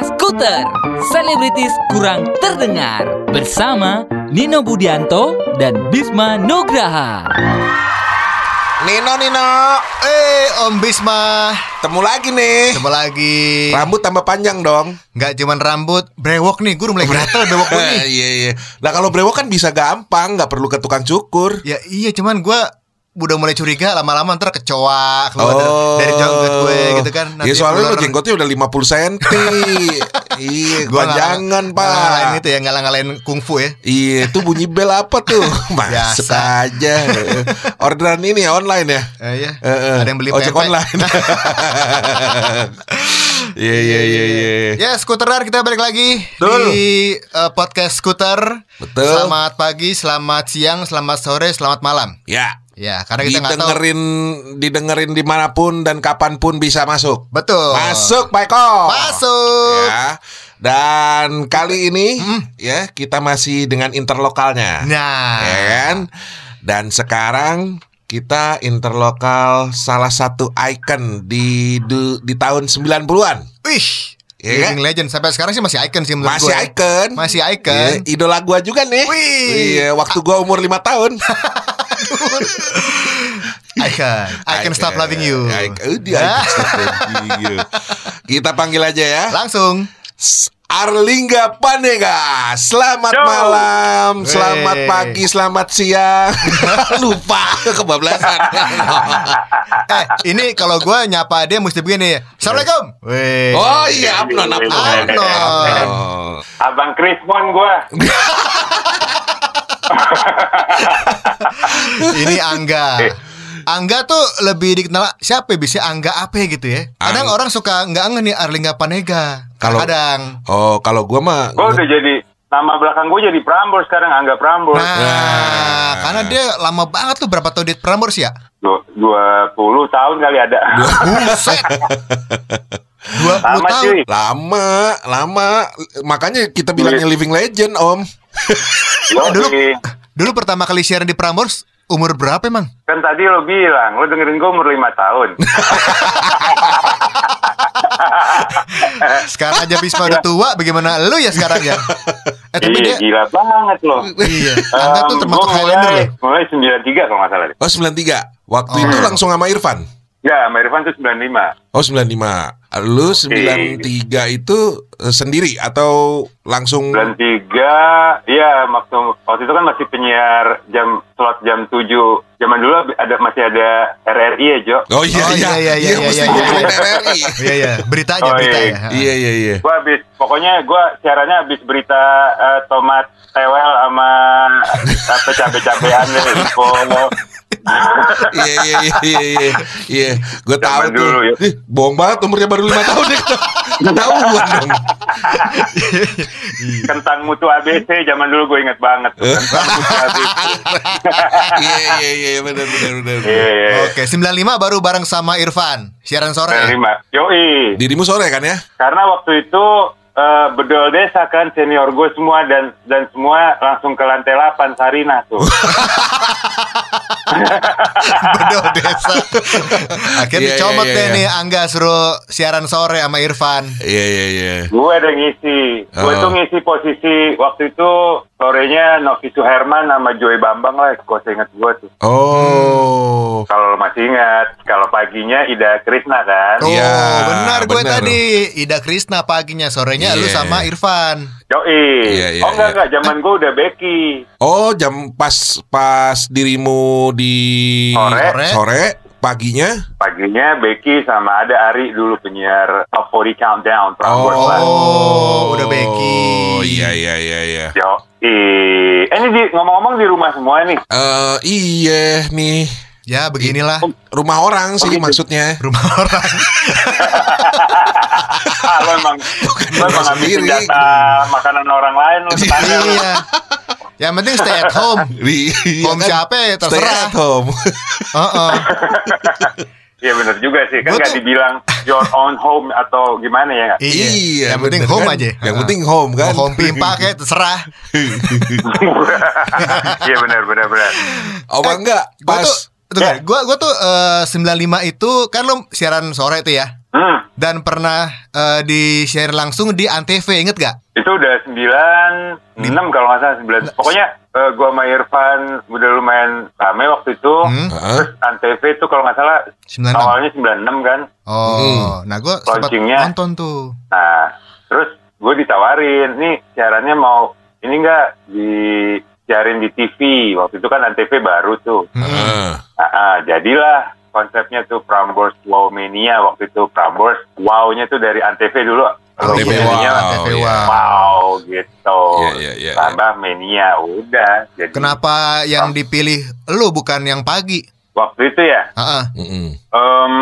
Skuter Selebritis kurang terdengar Bersama Nino Budianto dan Bisma Nugraha Nino, Nino, Eh, Om Bisma. temu lagi nih. Coba lagi. Rambut tambah panjang dong. Nggak cuman rambut, brewok nih. Gue udah mulai gatel brewok gue nih. Iya iya. Nah kalau brewok kan bisa gampang, nggak perlu ke tukang cukur. Ya iya, cuman gue udah mulai curiga lama-lama ntar kecoa keluar dari- Oh. dari jenggot gue gitu kan. Iya soalnya lo jenggotnya udah 50 cm. iya, nggak ngalahin pak. itu ya, nggak ngalahin kungfu ya. Iya, itu bunyi bel apa tuh? Masuk aja. Orderan ini ya online ya. Eh, iya. Eh, eh. Ada yang beli ojek online. Iya iya iya iya. Ya, skuteran kita balik lagi Betul. di eh, podcast skuter. Betul. Selamat pagi, selamat siang, selamat sore, selamat malam. Ya. Ya, karena kita nggak tahu. Didengerin didengerin di mana pun dan kapan pun bisa masuk. Betul. Masuk Pak Eko. Masuk. Ya. Dan kali ini ya kita masih dengan interlokalnya. Nah. Ya kan? Dan sekarang kita interlokal salah satu icon di du- di tahun 90-an. Wih, Iya living legend sampai sekarang sih masih icon sih menurut Masih gue. icon. Masih icon. Iya, idola gua juga nih. Wih. Iya, waktu gua umur 5 tahun. Icon. I can stop loving you. Icon. Oh, dia I can stop loving you. Kita panggil aja ya. Langsung. Arlingga Panega. Selamat Yo. malam, selamat Wey. pagi, selamat siang. Lupa kebablasan. Eh, ini kalau gue nyapa dia mesti begini. Assalamualaikum. Weh. oh iya, Abnon, Abnon. Abnon. Abang Krismon gue. Ini Angga. Angga tuh lebih dikenal siapa ya? bisa Angga apa ya gitu ya? Kadang Ang- orang suka nggak aneh nih Arlingga Panega. Kalau- kadang. Oh, kalau gua mah Gue udah jadi nama belakang gue jadi Prambors sekarang Angga Prambors. Nah, Nah. karena dia lama banget tuh berapa tahun di Prambors ya? Du- 20 tahun kali ada. Buset. 20 Lama tahun. cuy. lama, lama. Makanya kita bilangnya living legend, Om. Yo, dulu dulu pertama kali siaran di Prambors umur berapa emang? Kan tadi lo bilang, lo dengerin gue umur 5 tahun. Sekarang aja Bisma udah tua, bagaimana lu ya sekarang ya? Eh tapi Iya, dia gila banget lo. iya, Angga tuh Em, termasuk Highlander mulai, ya. mulai 93 kalau nggak salah. Oh, 93. Waktu Oh. itu langsung sama Irfan. Enggak, sama Irfan tuh 95. Oh, 95. Lu 93 itu eh, sendiri atau langsung 93, iya waktu waktu itu kan masih penyiar jam slot jam 7. Zaman dulu ada masih ada RRI ya, Jo. Oh iya Oh, iya iya, iya, iya, iya, iya, ngomongin iya. RRI. Iya iya, beritanya Oh, berita iya. ya. Iya iya iya. Gua habis pokoknya gua siarannya habis berita eh, tomat tewel sama apa cabe-cabean info. Iya iya iya iya iya. Iya, gue tahu tuh. dulu, ya. Ih, bohong banget umurnya baru lima tahun ya. Ketahuan dong. Kentang mutu ABC zaman dulu gue inget banget tuh. Kentang mutu ABC. Iya iya iya benar benar benar. Iya, iya. Oke, 95 baru bareng sama Irfan. Siaran sore. ya? Terima. Yoi. Dirimu sore kan ya? Karena waktu itu eh, bedol desa kan senior gue semua dan dan semua langsung ke lantai 8 Sarinah tuh. Bedol desa. Akhirnya Iya, dicomot iya, deh iya. nih Angga suruh siaran sore sama Irfan. Iya iya iya. gue ada ngisi. Gue Oh. tuh ngisi posisi waktu itu sorenya Novi Suherman sama Joy Bambang lah. Gue inget gue tuh. Oh. Kalau lo masih ingat, kalau paginya Ida Krisna kan. Oh, Iya, benar gue tadi. Ida Krisna paginya, sorenya lu Iya. sama Irfan. Yoi. Iya, iya, oh enggak iya. enggak, zaman gue udah Becky. Oh, jam pas pas dirimu di Sore. Sore. Paginya. Paginya Becky sama ada Ari dulu penyiar Top 40 Countdown. Oh. Oh, udah Becky. Oh, iya iya iya iya. Yoi. Eh ini di, ngomong-ngomong di rumah semua nih. Eh iya nih Ya, beginilah rumah orang sih gitu. maksudnya. rumah orang. Ah, lo emang, lo emang ambil sendiri. senjata makanan orang lain lo tetangga lo. iya. Yang penting stay at home. Iya Home kan? siapa ya, Stay terserah. at home. Heeh. Iya bener juga sih, kan nggak dibilang your own home atau gimana ya nggak? Iya. Yang penting home kan? aja. Yang penting home kan. Mau home pimpa kayak terserah. Iya benar benar benar. Oh enggak Gua pas. Tuh Tunggu, Ya. gua gua tuh eh, 95 itu kan lo siaran sore itu ya. Hmm, dan pernah eh, di share langsung di Antv inget gak? itu udah 96 kalau nggak salah 9. Pokoknya eh, gua sama Irfan udah lumayan rame waktu itu. Hmm? Terus Antv itu kalau nggak salah 96. awalnya 96 kan. Oh, nah gue sempat nonton tuh. Nah, terus gue ditawarin, nih siarannya mau ini enggak di siarin di TV. Waktu itu kan Antv baru tuh. Hmm. Heeh. Ah, ah, jadilah konsepnya tuh Prambors Wow Mania waktu itu Prambors Wow-nya tuh dari Antv dulu. Antv Logonya Wow, Antv iya. Wow. Wow gitu. Iya, iya, iya, Tambah Mania udah. Jadi Kenapa yang dipilih lu bukan yang pagi? waktu itu ya, Heeh. Mm-mm. em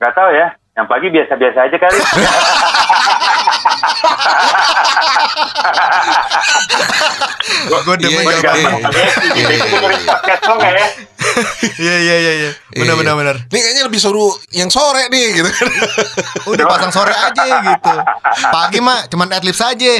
nggak tahu ya. Yang pagi biasa-biasa aja kali. Gue Iya, demen iya, iya. Podcast lo nggak ya? Iya iya iya iya. Benar Iya. benar benar. Ini kayaknya lebih suruh yang sore nih gitu kan. Udah pasang sore aja gitu. Pagi mah cuman adlibs aja.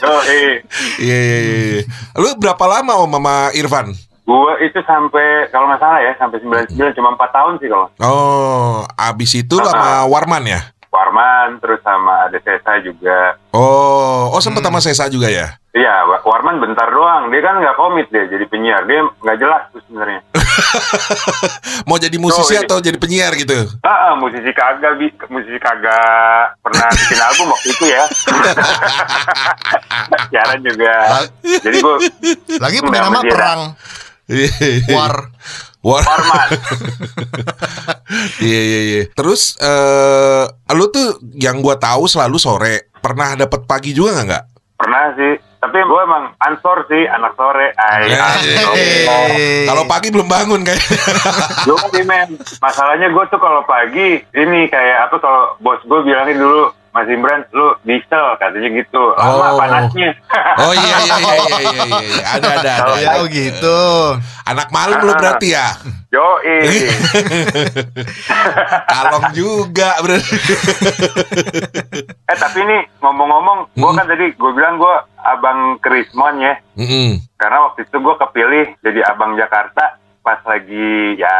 Oh, eh. Iya iya iya. Lu berapa lama Om sama Irfan? Gua itu sampai kalau nggak salah ya sampai 99 cuma 4 tahun sih kalau Oh, abis itu Ah. sama Warman ya? Warman terus sama ada Sesa juga. Oh, oh sempet Hmm. sama Sesa juga ya? Iya, Wa- Warman bentar doang. Dia kan nggak komit deh jadi penyiar. Dia nggak jelas tuh sebenarnya. Mau jadi musisi iya. atau jadi penyiar gitu? Ah, ah, musisi kagak bi, musisi kagak pernah bikin album waktu itu ya. Siaran juga. Jadi gua Lagi Nggak, punya nama dia dah. war. War. Warman. Iya iya iya. Terus eh lu tuh yang gua tahu selalu sore. Pernah dapat pagi juga nggak nggak? Pernah sih. Tapi gua emang ansor sih anak sore. Ay, Ya. Hey. Kalau pagi belum bangun kayak. Gue sih men, masalahnya gue tuh kalau pagi ini kayak apa kalau bos gue bilangin dulu Mas Imran lu diesel katanya gitu lama Oh. panasnya Oh iya iya iya iya iya, iya, iya. Ada ada ada. Ya oh gitu. Anak malam lu berarti ya? yo Kalong juga berarti. eh tapi ini ngomong-ngomong gue Hmm. kan tadi gue bilang gue abang Krismon ya Mm-mm. karena waktu itu gue kepilih jadi abang Jakarta pas lagi ya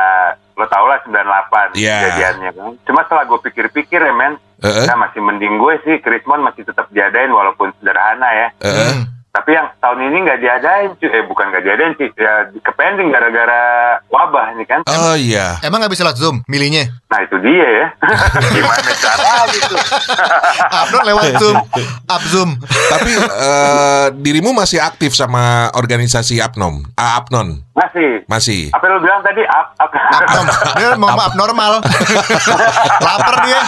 lo tau lah 98 Iya. kejadiannya kan cuma setelah gue pikir-pikir ya men Eh, Nah masih mending gue sih Krismon masih tetap diadain walaupun sederhana ya eh. Hmm. Tapi yang tahun ini nggak diadain, cuy. Eh bukan nggak diadain sih, ya kepending gara-gara wabah ini kan. Oh iya. Emang nggak bisa lewat zoom milihnya? Nah itu dia ya. Gimana cara gitu? Upload lewat zoom, up zoom. Tapi eh, dirimu masih aktif sama organisasi Apnom? Ah, Apnon Masih. masih. Apa lu bilang tadi? Up, up. Abnom. Dia mau abnormal. Lapar dia.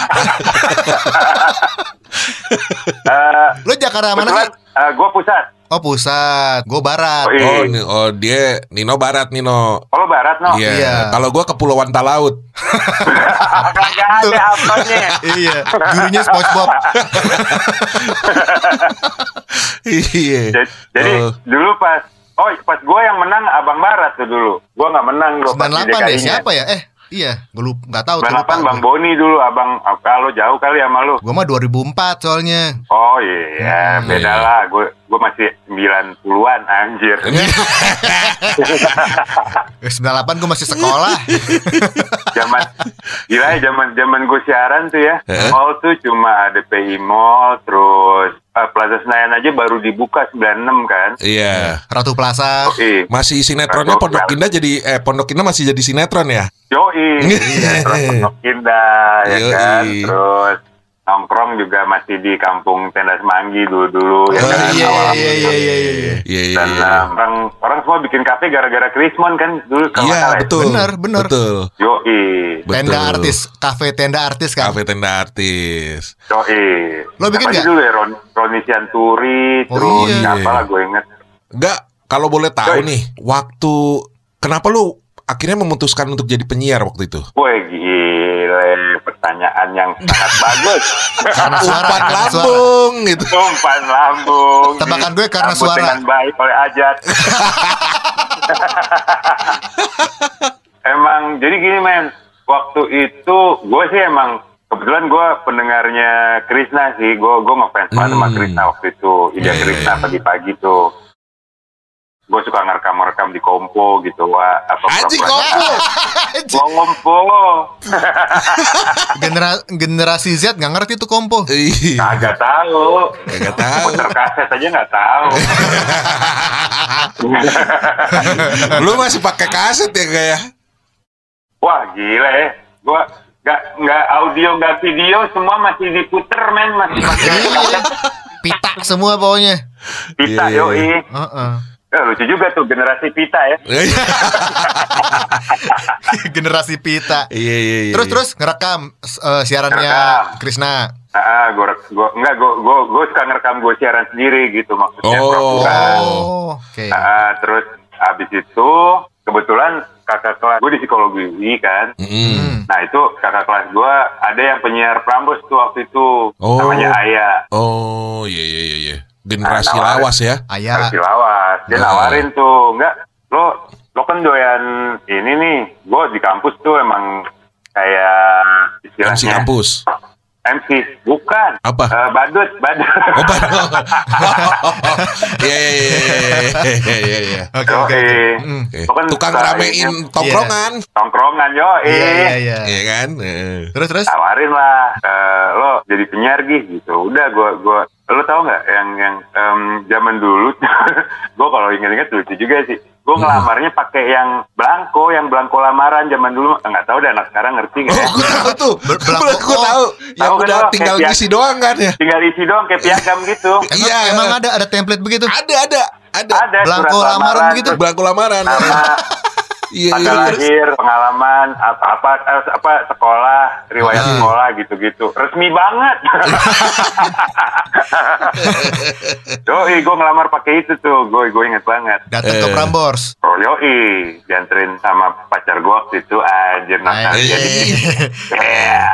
Eh, Lu Jakarta mana sih? Eh, gue pusat. Oh pusat, gue barat. Oh, iya. Oh, oh dia Nino Barat Nino. Kalau barat no. Iya. Iya. Kalau gua Kepulauan Talaut. Kagak ada apanya. iya, gurunya SpongeBob. Iya. Jadi, jadi Oh. dulu pas Oh, pas gue yang menang Abang Barat tuh dulu. Gue nggak menang 98 deh, DKI-nya. siapa ya? Eh, iya, gue lupa, nggak tahu tuh. 98 Bang Boni dulu, Abang. Kalau jauh kali sama lu. Gue mah 2004 soalnya. Oh iya, Hmm, beda iya. lah. Gue gue masih 90-an anjir. Eh, 98 gue masih sekolah. zaman gila ya zaman zaman gue siaran tuh ya. Heeh. Mall tuh cuma ada PI Mall, terus eh, Plaza Senayan aja baru dibuka 96 kan. Iya. Ratu Plaza. Yoi, Masih sinetronnya Aduh, Pondok. Indah jadi eh Pondok Indah masih jadi sinetron ya? yoi, sinetron Pondok Indah ya Yoi. kan. Terus nongkrong juga masih di kampung Tenda Semanggi dulu-dulu ya Oh, kan. iya, awal-awal iya, dulu. iya, iya, iya. Iya iya. Dan iya. eh, orang orang semua bikin kafe gara-gara Krismon kan dulu kalau Iya ya. betul. Bener, bener. Betul. Yoi. Tenda Betul. artis, kafe tenda artis kan. Kafe tenda artis. Yoi. Lo bikin Apa nggak? dulu ya Ron, Roni Sianturi, Oh, terus iya. siapa lah gue inget. Enggak, kalau boleh tahu Yoi. nih, waktu kenapa lu akhirnya memutuskan untuk jadi penyiar waktu itu? Woi gile, pertanyaan yang sangat bagus. Karena suara, Umpan karena suara. lambung gitu. Umpan lambung. Tebakan gue karena suara. dengan baik oleh Ajat. emang, jadi gini men, waktu itu gue sih emang kebetulan gue pendengarnya Krishna sih, gue gue ngefans banget sama Hmm. Krishna waktu itu, Ida Iya, iya, Krishna iya. pagi-pagi tuh. Gue suka ngerekam-rekam di kompo gitu wah apa pura-pura- kompo. kompo Genera- generasi Z nggak ngerti tuh kompo. Ih, kagak tahu Kagak tahu. puter kaset aja nggak tahu Lu masih pakai kaset ya kayak? wah gila ya gue nggak nggak audio nggak video semua masih diputer men masih pakai kaset Pita semua pokoknya. pita Iya, iya, yoi iya. Heeh. Eh, lucu juga tuh generasi pita ya generasi pita. Iya iya iya. Terus terus ngerekam eh, siarannya Ngerekam. Krisna. Ah, gue, gue, enggak, gue, gue, gue suka ngerekam gue siaran sendiri gitu maksudnya Oh. Oh, oke. Ah, terus abis itu kebetulan kakak kelas gue di psikologi UI kan. Mm. Nah itu kakak kelas gue ada yang penyiar Prambos tuh waktu itu Oh. namanya Aya. Oh iya iya iya, iya. Generasi Nah, lawas ya. Ayah. Versi lawas. Dia Ah. nawarin tuh, enggak, lo lo kan doyan ini nih. Gue di kampus tuh emang kayak istilahnya MC kampus. MC bukan Apa? Eh, badut badut Oh. Iya iya iya iya iya iya iya. Oke oke. oke. Hmm. Kan Tukang ramein tongkrongan. tongkrongan yo Iya iya iya. Iya kan? Eh. Terus terus. tawarin lah eh, lo jadi penyiar gitu udah gua gua lo tau nggak yang yang em, zaman dulu gua kalau inget-inget lucu juga sih gua Hmm. ngelamarnya pakai yang belangko yang belangko lamaran zaman dulu nggak tahu deh anak sekarang ngerti nggak Oh, ya gue tahu tuh. Belakang- Gue tahu. Yang Tahu kan udah tinggal kayak ngisi doang kan ya? tinggal isi doang kayak piagam gitu Emang, Iya. emang ada ada template begitu? Ada ada ada. ada Belangko surat lamaran begitu? Belangko lamaran. nama Iya iya. tanggal iya. lahir pengalaman apa apa eh, apa sekolah riwayat Hmm. sekolah gitu-gitu resmi banget Yoi, gue ngelamar pakai itu tuh, gue gue inget banget. Datang ke Eh. Prambors. Oh yoi, dianterin sama pacar gue waktu itu, anjir nostalgia Anjir. dikit. Ya.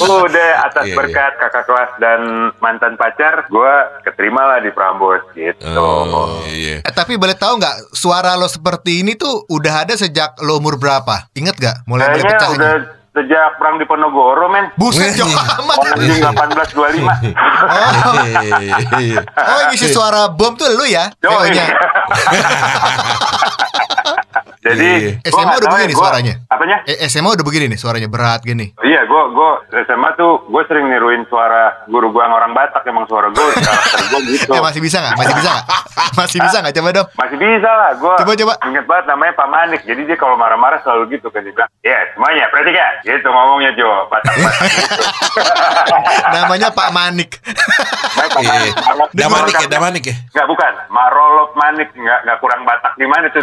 Udah atas Iya, iya. berkat kakak kelas dan mantan pacar, gue keterima lah di Prambos gitu. Oh iya. Eh, tapi boleh tahu nggak suara lo seperti ini tuh udah ada sejak lo umur berapa? Ingat gak? Mulai mulai Kayaknya pecahnya. udah sejak perang di Ponorogo, men. Buset jauh amat. Anjing 1825. Oh, Iya. oh yang isi suara bom tuh lu ya? Yoi. VO-nya. Jadi Iya. gua SMA udah begini ya, gua- suaranya? Apanya? Eh, SMA udah begini nih suaranya berat gini. Iya, gue gue SMA tuh gue sering niruin suara guru gue yang orang Batak emang suara gue karakter gue gitu. Eh masih bisa nggak? Masih bisa nggak? Masih bisa nggak? Coba dong. Masih bisa lah, gue Coba, coba. inget banget namanya Pak Manik. Jadi dia kalau marah-marah selalu gitu kan dia bilang, ya semuanya perhatikan, gitu ngomongnya Jo, Batak-Batak gitu. Namanya Pak Manik. Iya. Damanik ya, Damanik ya. Nggak bukan, Marolop Manik nggak nggak kurang Batak di mana tuh.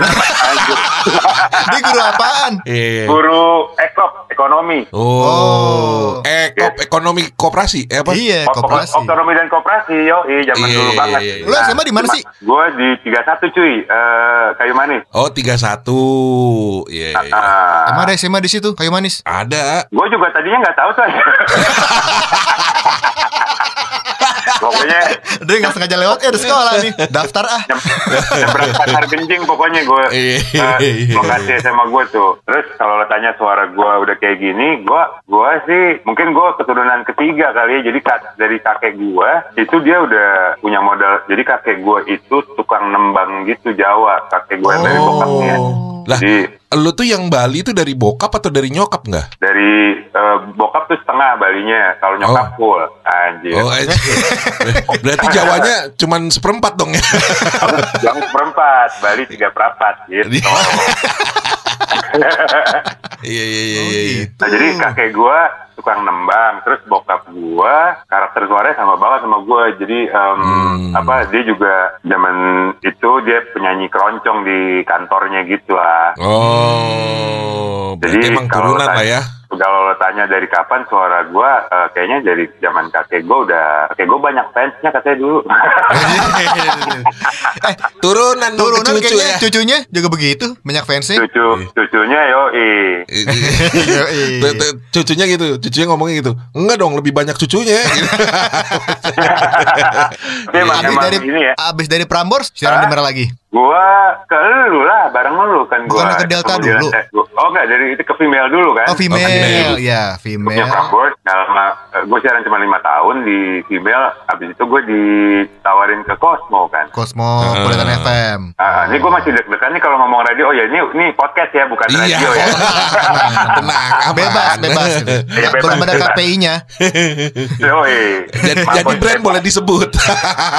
Dia guru apaan? Iya. Guru ekop ekonomi. Oh. Oh. Eh, kop- ekonomi koperasi eh apa? Iya, koperasi. Ekonomi dan koperasi, yo, zaman Iya, dulu iya, banget. iya, iya. Lu SMA di mana sih? Gue di 31 cuy, eh kayu manis. Oh, 31. Iya, iya. iya. Ah. Emang ada SMA di situ? Kayu manis. Ada. Gue juga tadinya nggak tahu tuh. pokoknya Dia nggak sengaja lewat, eh ada sekolah nih. Daftar ah. nyebrang pasar genjing pokoknya gue uh, iya. lokasi SMA gue tuh. Terus kalau lo tanya suara gue udah kayak gini, gue gue sih mungkin gue keturunan ketiga kali ya. Jadi dari kakek gue itu dia udah punya modal. Jadi kakek gue itu tukang nembang gitu Jawa. Kakek gue dari bokapnya. Lah, Jadi lu tuh yang Bali tuh dari bokap atau dari nyokap nggak? dari eh, bokap tuh setengah balinya, kalau nyokap full. Anjir. Oh, eh, berarti Jawanya cuman seperempat dong ya. Yang seperempat, Bali tiga perapat gitu. Iya, iya, iya, Oh, iya. gitu. Nah jadi kakek gua tukang nembang, terus bokap gua karakter suaranya sama banget sama gua. Jadi em, Hmm. apa dia juga zaman itu dia penyanyi keroncong di kantornya gitu lah. Oh, Jadi emang turunan lah ya. Kalau lo tanya dari kapan suara gua, eh, kayaknya dari zaman kakek gua udah, kakek gua banyak fansnya katanya dulu. eh, Turunan turunan cucu kayaknya ya. cucunya juga begitu, banyak fansnya. Cucu, cucunya. Yoi. Tuh, tuh, Cucunya gitu, cucunya ngomongnya gitu. Enggak dong, lebih banyak cucunya. Tapi emang, Abis dari ini ya. abis dari Prambors, siaran di mana lagi? Gua ke lu lah, bareng lu kan gua. Bukannya ke Delta dulu? gua- oh enggak, dari itu ke female dulu kan. Oh female, female. ya Punya female. Prambors, selama gue siaran cuma lima tahun di female, habis itu gue ditawarin ke Cosmo kan. Cosmopolitan Ah. FM. Ah, ini gue masih deg-degan nih kalau ngomong radio. Oh ya ini ini podcast ya, bukan Iya. radio ya. Tenang. Bebas, bebas. gitu. Iya, bebas, Belum ada. KPI-nya. Yoi. jadi, jadi brand boleh disebut.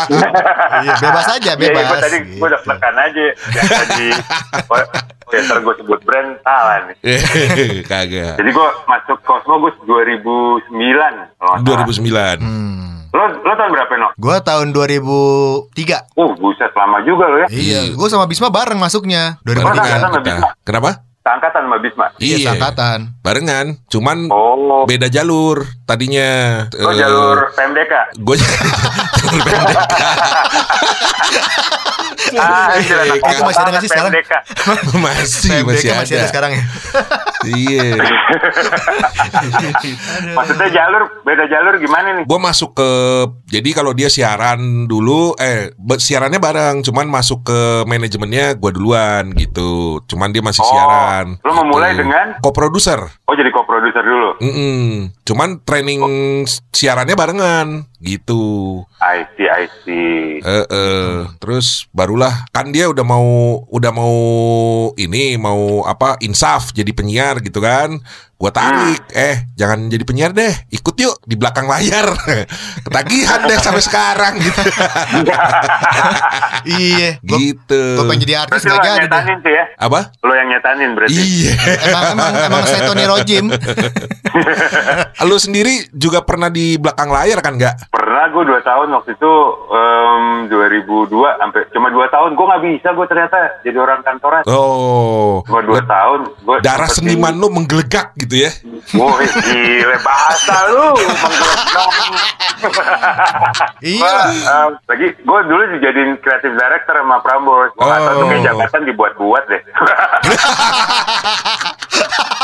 Iya, bebas aja, Iya, iya, bebas. gue tadi gue udah tekan aja. Yang tadi, oh, ya, ntar gue sebut brand salah nih. Kagak. Jadi gue masuk Cosmo gue 2009. kalau nggak salah. 2009. Hmm. Lo, lo tahun berapa, No? Gua tahun 2003. Uh, buset, lama juga lo ya. Iya, gua sama Bisma bareng masuknya. Barengan 2003. Angkatan kita. Bisma. Kenapa? Seangkatan sama Bisma. Iya, seangkatan. Barengan, cuman Oh, beda jalur tadinya. lo jalur PMDK. Gue jalur pendek. Ah, masih ada sih sekarang? PMDK. masih PMDK masih masih ada ada. sekarang ya. Iya. Maksudnya jalur, beda jalur gimana nih? Gue masuk ke jadi kalau dia siaran dulu, eh siarannya bareng, cuman masuk ke manajemennya gue duluan gitu. Cuman dia masih Oh, siaran. lo memulai gitu. dengan? co-producer. Oh, jadi co-producer dulu. Mm-mm. Cuman training siarannya barengan gitu. I see, I see. Eh, eh. terus barulah kan dia udah mau udah mau ini mau apa insaf jadi penyiar gitu kan. Gua tarik, eh jangan jadi penyiar deh, ikut yuk di belakang layar. Ketagihan deh sampai sekarang gitu. Iya, gitu. gua pengen jadi artis Berarti lo jadi nyetanin tuh ya? Apa? Lo yang nyetanin berarti? Iya. Emang emang emang saya Tony Rojim. Lu sendiri juga pernah di belakang layar kan nggak? Pernah gue 2 tahun waktu itu em, 2002 sampai cuma 2 tahun gue nggak bisa gue ternyata jadi orang kantoran. Oh. Cuma 2 tahun gue Darah seniman lu menggelegak gitu ya. Woi gile bahasa lu. Iya. Em, lagi gue dulu dijadiin kreatif director sama Prambors. Gue tahu tuh kayak Oh. jabatan dibuat-buat deh.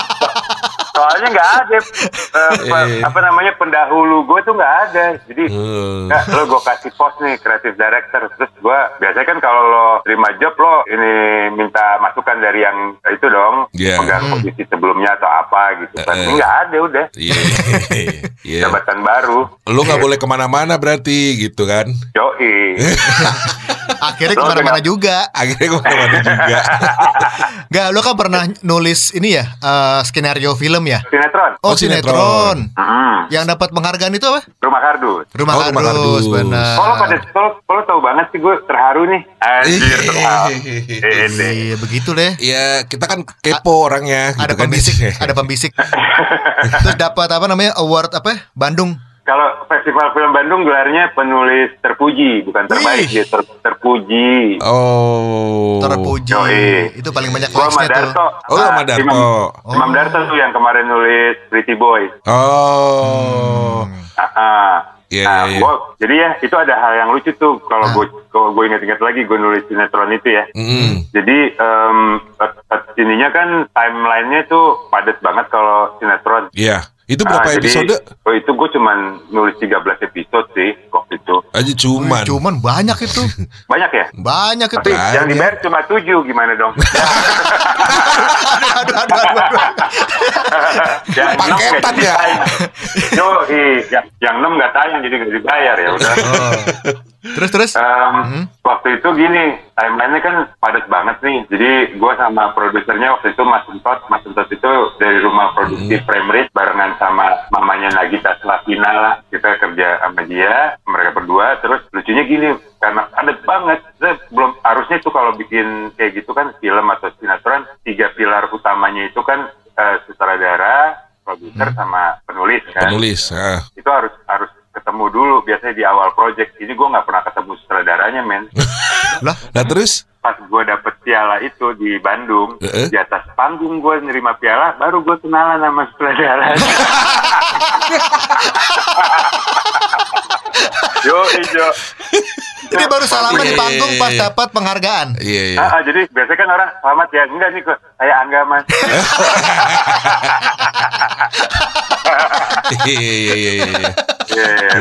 Soalnya nggak ada pe- Eh. apa namanya pendahulu gue tuh nggak ada. Jadi Hmm. Nggak, lo gue kasih pos nih kreatif director terus gue biasanya kan kalau lo terima job lo ini minta masukan dari yang itu dong Iya. pegang posisi sebelumnya atau apa gitu kan ini nggak ada udah Iya. Iya. jabatan baru Lu nggak boleh ke mana-mana berarti gitu kan? yoi Akhirnya Lo ke mana-mana juga. Akhirnya ke mana-mana juga. Gak, lo kan pernah nulis ini ya, eh, skenario film ya? sinetron Oh, Oh, sinetron. sinetron. Mm-mm. Yang dapat penghargaan itu apa? rumah kardus Rumah Oh, Rumah Kardus, Kardus. benar. kalau pada kalau kalau tahu banget sih gue terharu nih anjir terharu. Iya, begitu deh. ya kita kan kepo orangnya. Ada gitu kan. pembisik, ada pembisik. Terus dapat apa namanya? Award apa? Bandung. Kalau festival film Bandung gelarnya penulis terpuji bukan terbaik Wih. dia ter- terpuji Oh. Terpuji. Yoi. Itu paling banyak Gua tuh. Darto. Oh, sama Ah, Darto. Imam, Imam Oh. Darto tuh yang kemarin nulis Pretty Boy. Oh. Ah, ah. Iya, Nah, iya, iya. gua- jadi ya itu ada hal yang lucu tuh kalau Ah. gue kalau gue ingat-ingat lagi gue nulis sinetron itu ya. Mm. Jadi em, eh, ininya kan timelinenya itu padat banget kalau sinetron. Iya. Itu Ah, berapa jadi, episode? Oh, itu gue cuman nulis 13 episode sih waktu itu. Aja cuman. Cuman banyak itu. Banyak ya? Banyak itu. Tapi Banyak. yang dibayar cuma 7 gimana dong? aduh, aduh, aduh, aduh. yang Paketan ya? Yo, yang, yang enam nggak tayang jadi nggak dibayar ya udah. Terus terus. Em, Waktu itu gini, timelinenya kan padat banget nih. Jadi gue sama produsernya waktu itu Mas Entot. Mas Entot itu dari rumah produksi Frame Rate barengan sama mamanya Nagita Slavina lah. Kita kerja sama dia, mereka berdua. Terus lucunya gini, karena padat banget. Belum harusnya tuh kalau bikin kayak gitu kan film atau sinetron, tiga pilar utamanya itu kan eh, sutradara, produser sama penulis kan Penulis. Ah. itu harus harus ketemu dulu biasanya di awal project ini gue nggak pernah ketemu sutradaranya men Lah, Nah terus? pas gue dapet piala itu di Bandung Heeh. di atas panggung gue nerima piala baru gue kenalan sama sutradara Yo, ijo. Jadi baru salaman di Iya, panggung iya, pas iya. dapat penghargaan. Iya, iya. Ah, ah, jadi biasanya kan orang selamat ya. Enggak nih kok. Saya Angga mas. Iya, iya, iya, iya. Iya, iya.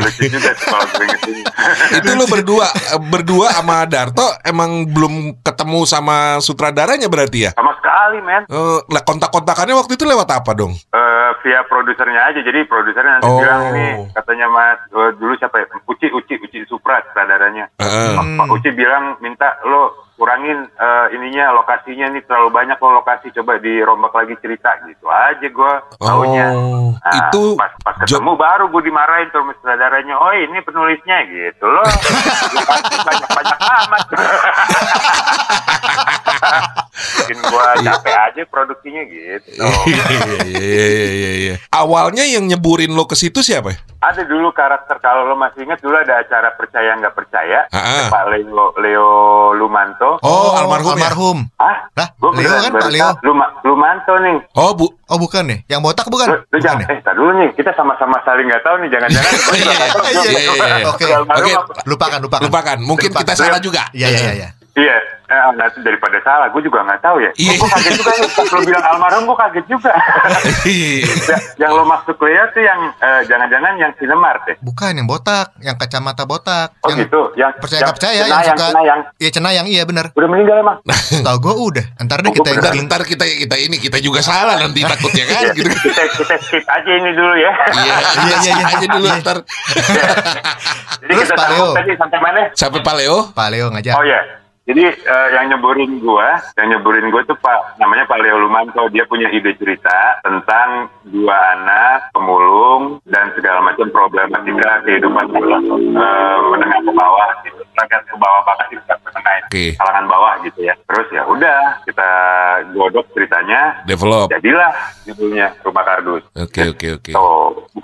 Itu lu berdua berdua sama Darto emang belum ketemu sama sutradaranya berarti ya? Sama sekali, men. Eh, lah kontak-kontakannya waktu itu lewat apa dong? Eh, via produsernya aja. Jadi produsernya nanti Oh. bilang ini katanya mas eh, dulu siapa ya? Uci, Uci, Uci Supra sutradaranya. Heeh. Pak, Pak Uci bilang minta lo kurangin eh, ininya lokasinya nih terlalu banyak lo lokasi coba dirombak lagi cerita gitu aja gue taunya. Oh, Nah, itu pas, pas jo- ketemu baru gue dimarahin tuh sutradaranya. Oh ini penulisnya gitu loh. banyak banyak amat. Bikin gue capek aja produksinya gitu. Iya, iya, iya, iya, iya. Awalnya yang nyeburin lo ke situ siapa? ya? Ada dulu karakter kalau lo masih ingat dulu ada acara percaya nggak percaya. Ah, ah. Pak Leo Leo Lumanto. Oh, almarhum ya? Almarhum. Ah, Lah, gue Leo kan, Pak Leo. Luma, Lumanto nih. Oh, Bu. Oh bukan nih, yang botak bukan? Lu, lu bukan jangan, ya? eh, tar dulu nih, kita sama-sama saling nggak tahu nih, jangan-jangan. gua. Iya, iya, iya. Oke, oke. Lupakan, lupakan. Lupakan. Mungkin Lupakan. kita salah juga. Iya, iya, iya, iya. Iya, eh, nah, itu daripada salah, gue juga nggak tahu ya. Iya. Gue kaget juga nih, pas lo bilang almarhum, gue kaget juga. Ya, yang lo maksud Leo tuh yang eh, jangan-jangan yang Cinemart ya? Bukan yang botak, yang kacamata botak. Oh yang gitu, yang percaya nggak percaya, yang Cenayang, suka. Cenayang. Iya cenayang, iya benar. Udah meninggal emang. Tahu gue udah. Ntar deh Oh, kita Ntar, yang ntar kita kita ini kita juga salah nanti takutnya kan Iya, gitu. kita, kita skip aja ini dulu ya. Iya, Iya, iya, iya. aja dulu Iya. ntar. Jadi Terus, kita Pak sambung Leo. tadi sampai mana? Sampai Pak Leo. Pak Leo ngajak. Oh ya, jadi eh, yang nyeburin gua, yang nyeburin gua tuh Pak, namanya Pak Leo Lumanto. Dia punya ide cerita tentang dua anak pemulung dan segala macam problematika kehidupan eh, menengah ke bawah, gitu. Rakyat ke bawah banget sih, bukan menengah, Oke. kalangan bawah gitu ya. Terus ya udah, kita godok ceritanya. Develop. Jadilah judulnya Rumah Kardus. Oke, oke, oke. So,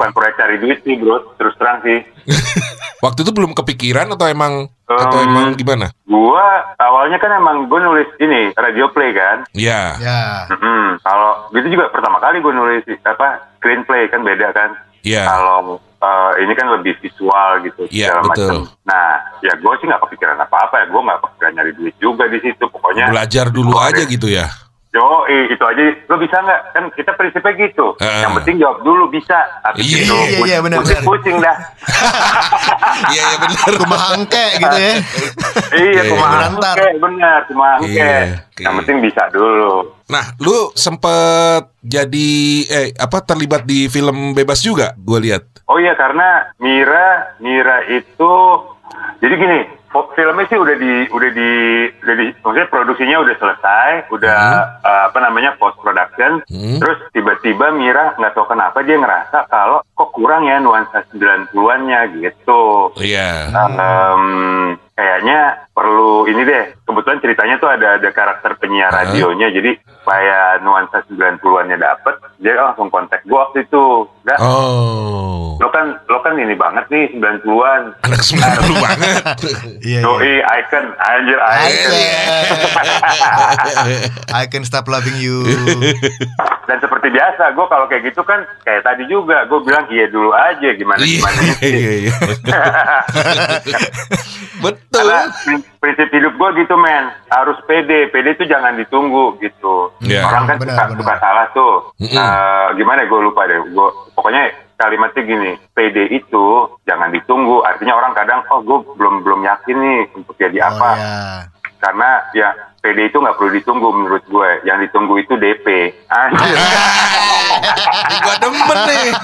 bukan proyek cari duit sih bro, terus terang sih. Waktu itu belum kepikiran atau emang atau Um, emang gimana? Gua awalnya kan emang gue nulis ini radio play kan. Iya. Ya. Mm-mm. Kalau gitu juga pertama kali gue nulis apa screenplay kan beda kan. Iya. Kalau eh, ini kan lebih visual gitu Iya, segala betul. macam. Nah, ya gue sih nggak kepikiran apa-apa ya. Gue nggak kepikiran nyari duit juga di situ. Pokoknya Belajar dulu aja gitu ya. Yo, eh, itu aja. Lo bisa nggak? Kan kita prinsipnya gitu. Heeh. Yang penting jawab dulu bisa. Habis Iya, itu iya, iya, benar, pusing, benar. pusing dah. Iya, iya benar. Kumahangke gitu ya. iya, Iya, cuma iya. angke, benar, cuma angke. Iya, Yang penting bisa dulu. Nah, lu sempet jadi eh apa terlibat di film bebas juga, gue lihat. Oh iya karena Mira Mira itu jadi gini filmnya sih udah di udah di udah di maksudnya produksinya udah selesai udah eh, apa namanya post production Hmm. terus tiba-tiba Mira nggak tahu kenapa dia ngerasa kalau kok kurang ya nuansa 90-annya gitu Iya. Em, kayaknya perlu ini deh kebetulan ceritanya tuh ada ada karakter penyiar Hah? radionya jadi supaya nuansa 90-annya dapet dia langsung kontak gua waktu itu Udah, Oh. lo kan lo kan ini banget nih 90-an Anak 90 banget. Iya. Doi icon anjir icon I can stop loving you. dan seperti biasa gue kalau kayak gitu kan kayak tadi juga gue bilang iya dulu aja gimana Iya, gimana iya, iya. Betul. karena prin- prinsip hidup gue gitu men harus pede pede itu jangan ditunggu gitu Iya. orang kan Benar, suka, benar. suka salah tuh Mm-mm. Eh, gimana gue lupa deh gue pokoknya kalimatnya gini pede itu jangan ditunggu artinya orang kadang oh gue belum belum yakin nih untuk jadi Oh apa ya. karena ya PD itu nggak perlu ditunggu menurut gue yang ditunggu itu DP Anjir. Gua demen nih.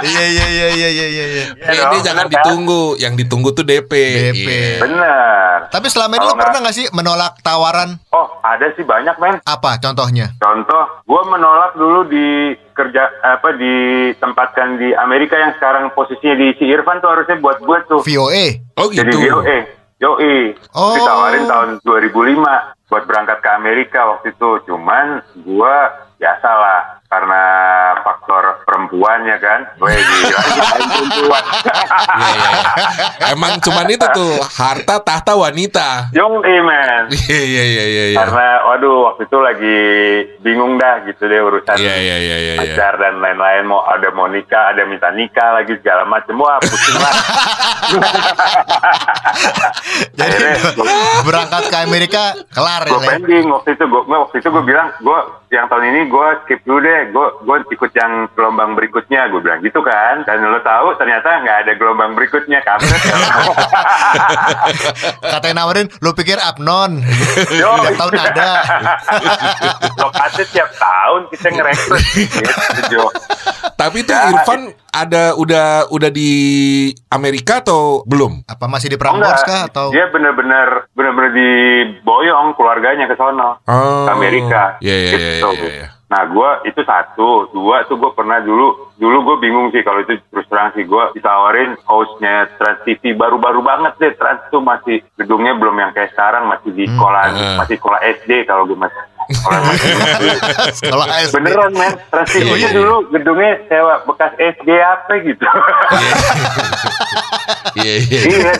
Iya iya iya iya iya iya. iya. Iya Ini jangan bener kan? ditunggu, yang ditunggu tuh DP. DP. Iya. bener Tapi selama ini lo nggak- pernah gak sih menolak tawaran? oh ada sih banyak men Apa contohnya? contoh gue menolak dulu di kerja apa ditempatkan di Amerika yang sekarang posisinya di si Irfan tuh harusnya buat gue tuh VOA. Oh jadi gitu. VOA Yoi, Oh. ditawarin tahun 2005 buat berangkat ke Amerika waktu itu. Cuman gua biasalah karena faktor perempuan ya kan. Main perempuan. Iya, iya, iya. Emang cuman itu tuh harta tahta wanita. Yung men. Iya iya iya iya. iya. Karena waduh waktu itu lagi bingung dah gitu deh urusan Iya iya iya iya. iya. pacar dan lain-lain mau ada mau nikah, ada minta nikah lagi segala macam. Wah, pusing lah. Jadi Akhirnya Amerika kelar ya. gue Le. pending waktu itu gue waktu itu gue bilang gue yang tahun ini gue skip dulu deh gue gue ikut yang gelombang berikutnya gue bilang gitu kan dan lo tahu ternyata nggak ada gelombang berikutnya kamu Katanya nawarin, lu pikir abnon. Tiap tahun ada. lokasi tiap tahun kita ngerekrut gitu. Tapi itu Ya, Irfan ada udah udah di Amerika atau belum? Apa masih di Oh. Prambors kah atau dia bener-bener bener-bener diboyong keluarganya ke sono Oh. ke Amerika Iya iya iya Gitu. iya. iya. Nah, gua itu satu, dua tuh gue pernah dulu, dulu gue bingung sih kalau itu terus terang sih gue ditawarin hostnya Trans TV baru-baru banget deh, Trans tuh masih gedungnya belum yang kayak sekarang, masih di sekolah, Hmm. masih sekolah SD kalau gue masih. Sekolah SD? Beneran men, Trans TV Iya, iya, iya. dulu gedungnya sewa bekas SD apa gitu. Iya iya. Iya.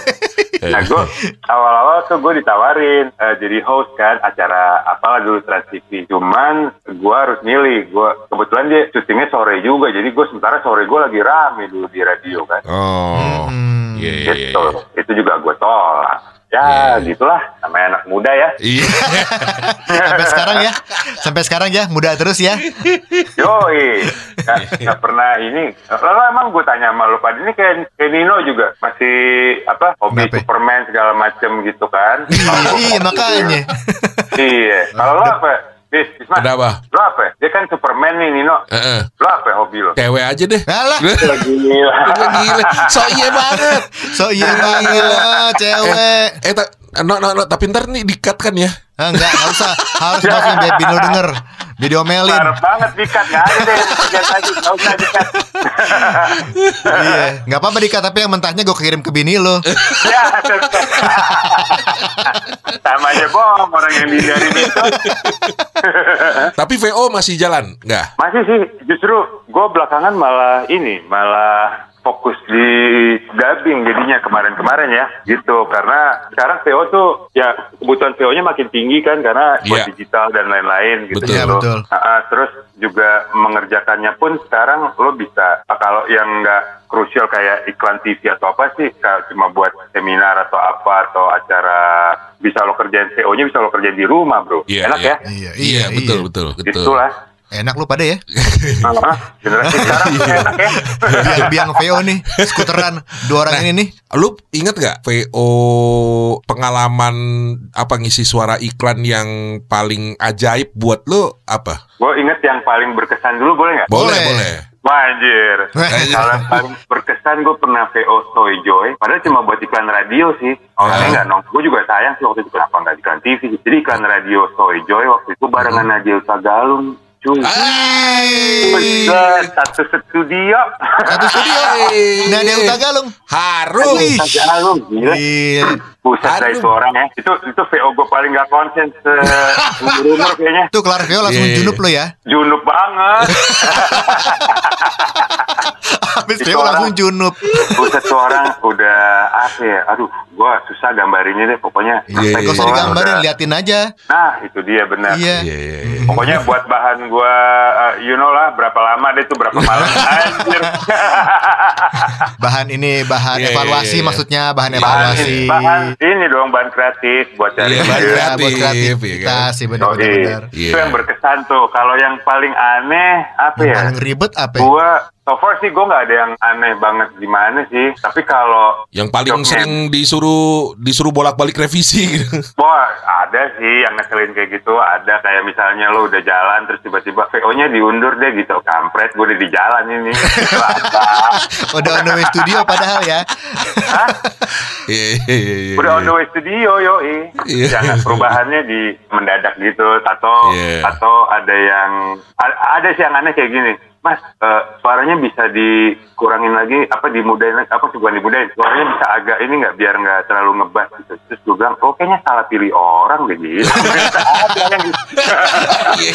Nah, gue awal-awal tuh gue ditawarin eh, jadi host kan acara apalah dulu Trans TV. Cuman gue harus milih. Gue kebetulan dia syutingnya sore juga, jadi gue sementara sore gue lagi rame dulu di radio kan. Oh. Hmm. Iya iya iya. Gitu. Itu juga gue tolak. Ya, Iya. gitulah. Namanya anak muda ya. Iya. Sampai sekarang ya. Sampai sekarang ya, muda terus ya. Yoi. Gak, gak pernah ini. Lalu emang gue tanya sama lu pada ini kayak, kayak Nino juga masih apa hobi Kenapa? Superman segala macem gitu kan. Iya, makanya. Iya. Kalau lo apa? Bis, Bisma. Kenapa? Lo apa? Dia kan Superman nih Nino. Heeh. Lo apa hobi lo? Cewek aja deh. Alah, Gila. Gila, so iya banget. so iya banget cewek. Eh, ta- no, no, no, tapi ntar nih dikat kan ya? Ah, enggak, enggak usah. Harus maafin biar Bino denger. Dia diomelin. Harap banget dikat. Gak ada deh. Dikat lagi. Gak usah dikat. Iya, enggak apa-apa dikat tapi yang mentahnya gue kirim ke bini lo. ya. Sama aja bom. Orang yang dihiarin itu. Tapi VO masih jalan, enggak? Masih sih. Justru gue belakangan malah ini. Malah fokus di dubbing jadinya kemarin-kemarin ya gitu karena sekarang VO tuh ya kebutuhan VO-nya makin tinggi kan karena buat Iya. digital dan lain-lain gitu Betul. Iya, betul. Ah, ah, terus juga mengerjakannya pun sekarang lo bisa kalau yang nggak krusial kayak iklan TV atau apa sih kayak cuma buat seminar atau apa atau acara bisa lo kerjain VO-nya bisa lo kerjain di rumah bro Iya, enak iya. ya Iya, Iya, betul, betul, betul. itulah Enak lu pada ya. Ah, generasi sekarang tuh enak ya. Biang-biang VO nih, skuteran. Dua orang ini nih. Lu inget gak VO pengalaman apa ngisi suara iklan yang paling ajaib buat lu apa? gue inget yang paling berkesan dulu boleh nggak? Boleh, Boleh. boleh. Wah anjir Kalau yang paling berkesan gue pernah VO Soy Joy. Padahal cuma buat iklan radio sih. Orangnya Ah. nggak nong Gue juga sayang sih waktu itu kenapa nggak iklan TV Jadi iklan radio Soy Joy waktu itu barengan Nadil Tagalung Cuy Buset, satu studio Satu studio. Nah, dia Tagalung. Harum. Wih. Tagalung Gila Iya. Buset dah Aduh. itu orang ya Itu itu VO gue paling gak konsen se umur kayaknya Tuh kelar VO langsung Iya, iya. junub lo ya. Junub banget Habis VO langsung junub. Buset tuh orang udah apa ya Aduh gue susah gambarinnya deh pokoknya Iya, Gak iya, usah iya. digambarin, Udah- liatin aja. Nah itu dia benar Iya. Iya, iya, iya. Pokoknya buat bahan gua uh, you know lah berapa lama deh tuh berapa malam anjir. Bahan ini bahan Iya, iya, evaluasi iya, iya. maksudnya bahan Iya, evaluasi. bahan ini dong bahan kreatif buat cari Iya, ide. bahan Ya, buat kreatif, kreativitas iya sih Oh, benar-benar. iya. benar. Iya. Itu yang berkesan tuh. Kalau yang paling aneh apa Yang ya? paling ribet apa? ya? Gua so far sih gua nggak ada yang aneh banget gimana sih. Tapi kalau Yang paling jobnya- sering disuruh disuruh bolak-balik revisi gitu. Wah, ada sih yang ngeselin kayak gitu. Ada kayak misalnya lo udah jalan terus tiba-tiba VO-nya diundur deh gitu. Kampret, gue udah di jalan ini. Udah on the way studio padahal ya. Hah? Iya, iya, iya. Udah on the way studio, yoi. Iya. Jangan perubahannya di mendadak gitu. Atau atau ada yang ada sih yang aneh kayak gini. Mas, eh, suaranya bisa dikurangin lagi, apa dimudahin lagi, apa sih bukan dimudahin, suaranya bisa agak ini nggak biar nggak terlalu ngebas gitu. Terus gue bilang, oh kayaknya salah pilih orang deh gitu. ada yang gitu. Iya.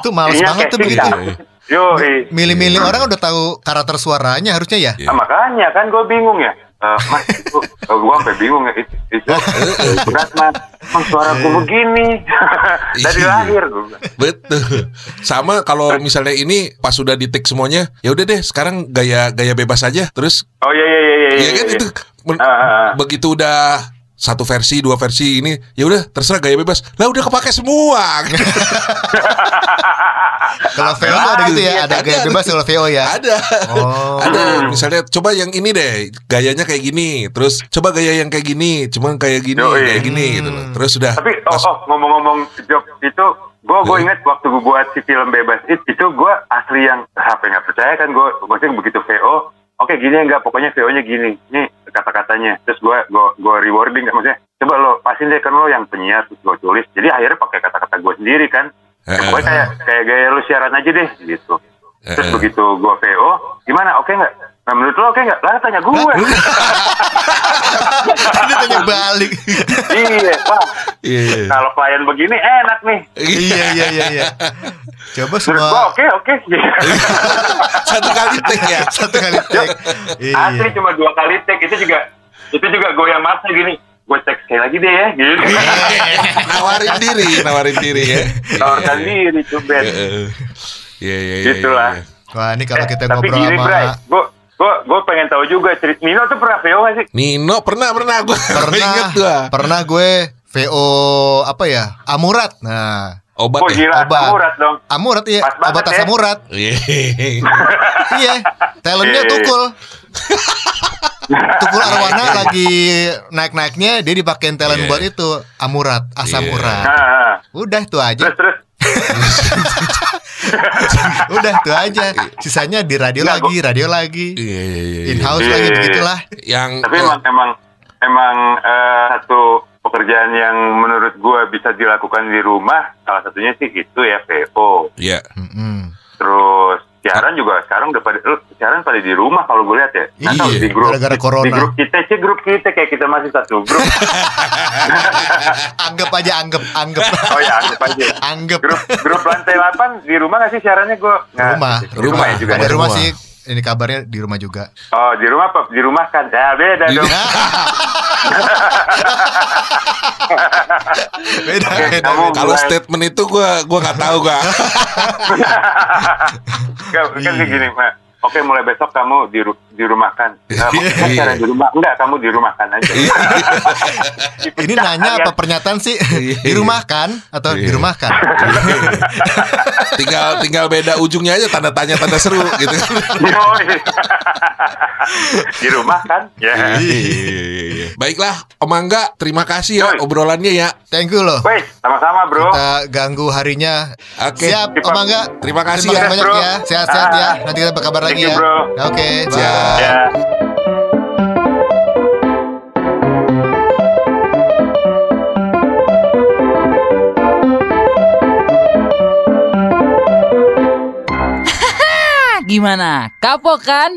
Itu males Iya, banget tuh begitu. cakep. Yo, Milih-milih orang udah tahu karakter suaranya harusnya ya. Iya. Ah, makanya kan gue bingung ya. Eh, mas, itu, oh, gue sampai bingung ya. Itu, itu berat mas. Emang suara gue begini. Dari Iya. lahir bilang. Betul. Sama kalau misalnya ini pas sudah di take semuanya, ya udah deh sekarang gaya gaya bebas aja. Terus Oh iya iya iya iya. ya iya, kan iya. itu men- Ah, ah, ah. begitu udah satu versi, dua versi ini, ya udah terserah gaya bebas. Lah udah kepake semua. Kalau VO ada gitu ya, ada Ada, gaya ada. bebas kalau VO ya. Ada. Oh. Ada. Misalnya coba yang ini deh, gayanya kayak gini. Terus coba gaya yang kayak gini, cuman kayak gini, Yoi. kayak gini gitu loh. Terus sudah Tapi oh, oh ngomong-ngomong job itu gue gue Hmm. inget waktu gue buat si film bebas itu itu gue asli yang apa nggak percaya kan gue maksudnya begitu VO oke gini enggak. Pokoknya VO nya gini. Ini kata-katanya. Terus gue gue gue rewarding maksudnya. Coba lo pasin deh kan lo yang penyiar terus gue tulis. Jadi akhirnya pakai kata-kata gue sendiri kan. Ya, pokoknya kayak kayak gaya lu siaran aja deh gitu. Terus begitu gue VO gimana? Oke nggak nah menurut lo oke nggak lah tanya gue Dia tanya balik. iya wah Iya, iya. kalau klien begini enak nih iya iya iya iya. Coba Menurut gua semua oke oke. Satu kali take ya. satu kali take. Asli Iya. cuma dua kali take itu juga itu juga goyang masa gini. Gue take sekali lagi deh ya gitu. nawarin diri, nawarin diri ya. Tawarkan diri tuh Ben. Iya, iya, iya. Gitulah. iya. Wah, ini kalau Eh, kita tapi ngobrol gini sama Bray, gue gue gue pengen tahu juga cerita Nino tuh pernah VO gak sih? Nino pernah pernah gue pernah inget gua. pernah gue VO apa ya? Amurat. Nah, Obat Oh ya. gila, Obat. akurat dong. Amurat iya, Pas obat ya. asam urat. Iya. iya, talentnya Iya. tukul. Tukul arwana lagi naik-naiknya dia dipakein talent Iya. buat itu amurat, asam Iya. urat. Nah, Udah itu aja. terus terus. Udah itu aja. Sisanya di radio Nggak, lagi, radio lagi. Iya, iya, iya, iya. In house Iya, lagi iya, iya. begitulah. Yang Tapi emang emang emang eh, satu pekerjaan yang menurut gue bisa dilakukan di rumah. Salah satunya sih itu ya VO. Iya. Mm-mm. Terus siaran juga sekarang udah pada siaran pada di rumah kalau gue lihat ya. Iya, di grup gara-gara corona. Di grup kita sih grup kita kayak kita masih satu grup. Anggap aja anggap, anggap. oh ya anggap aja. Anggap. Grup grup lantai 8 di rumah nggak sih siarannya gue? Rumah. Rumah. ya juga. Ada rumah semua. sih. Ini kabarnya di rumah juga. Oh di rumah apa? Di rumah kan? Ya beda dong. beda, Oke, beda, beda. Kalau statement itu gua gua nggak tahu gua. Kan kan gini, Mak. Oke, mulai besok kamu di ru- di rumah kan. Nah, maksudnya Iya. siaran di rumah. Enggak, kamu di rumah kan aja. Ini nanya apa pernyataan sih? Di rumah kan atau di Iya. rumah kan? tinggal tinggal beda ujungnya aja tanda tanya tanda seru gitu kan. Di rumah kan? Ya. Iya. Baiklah, Om Angga, terima kasih ya Yoi. obrolannya ya. Thank you loh. Woi, sama-sama, Bro. Kita ganggu harinya. Oke. Siap, Om Angga. Terima kasih Terima ya. banyak Bro. ya. Sehat-sehat ya. Nanti kita berkabar lagi you, ya. bro. Oke, Siap. bye. Ya. Gimana? Kapok kan?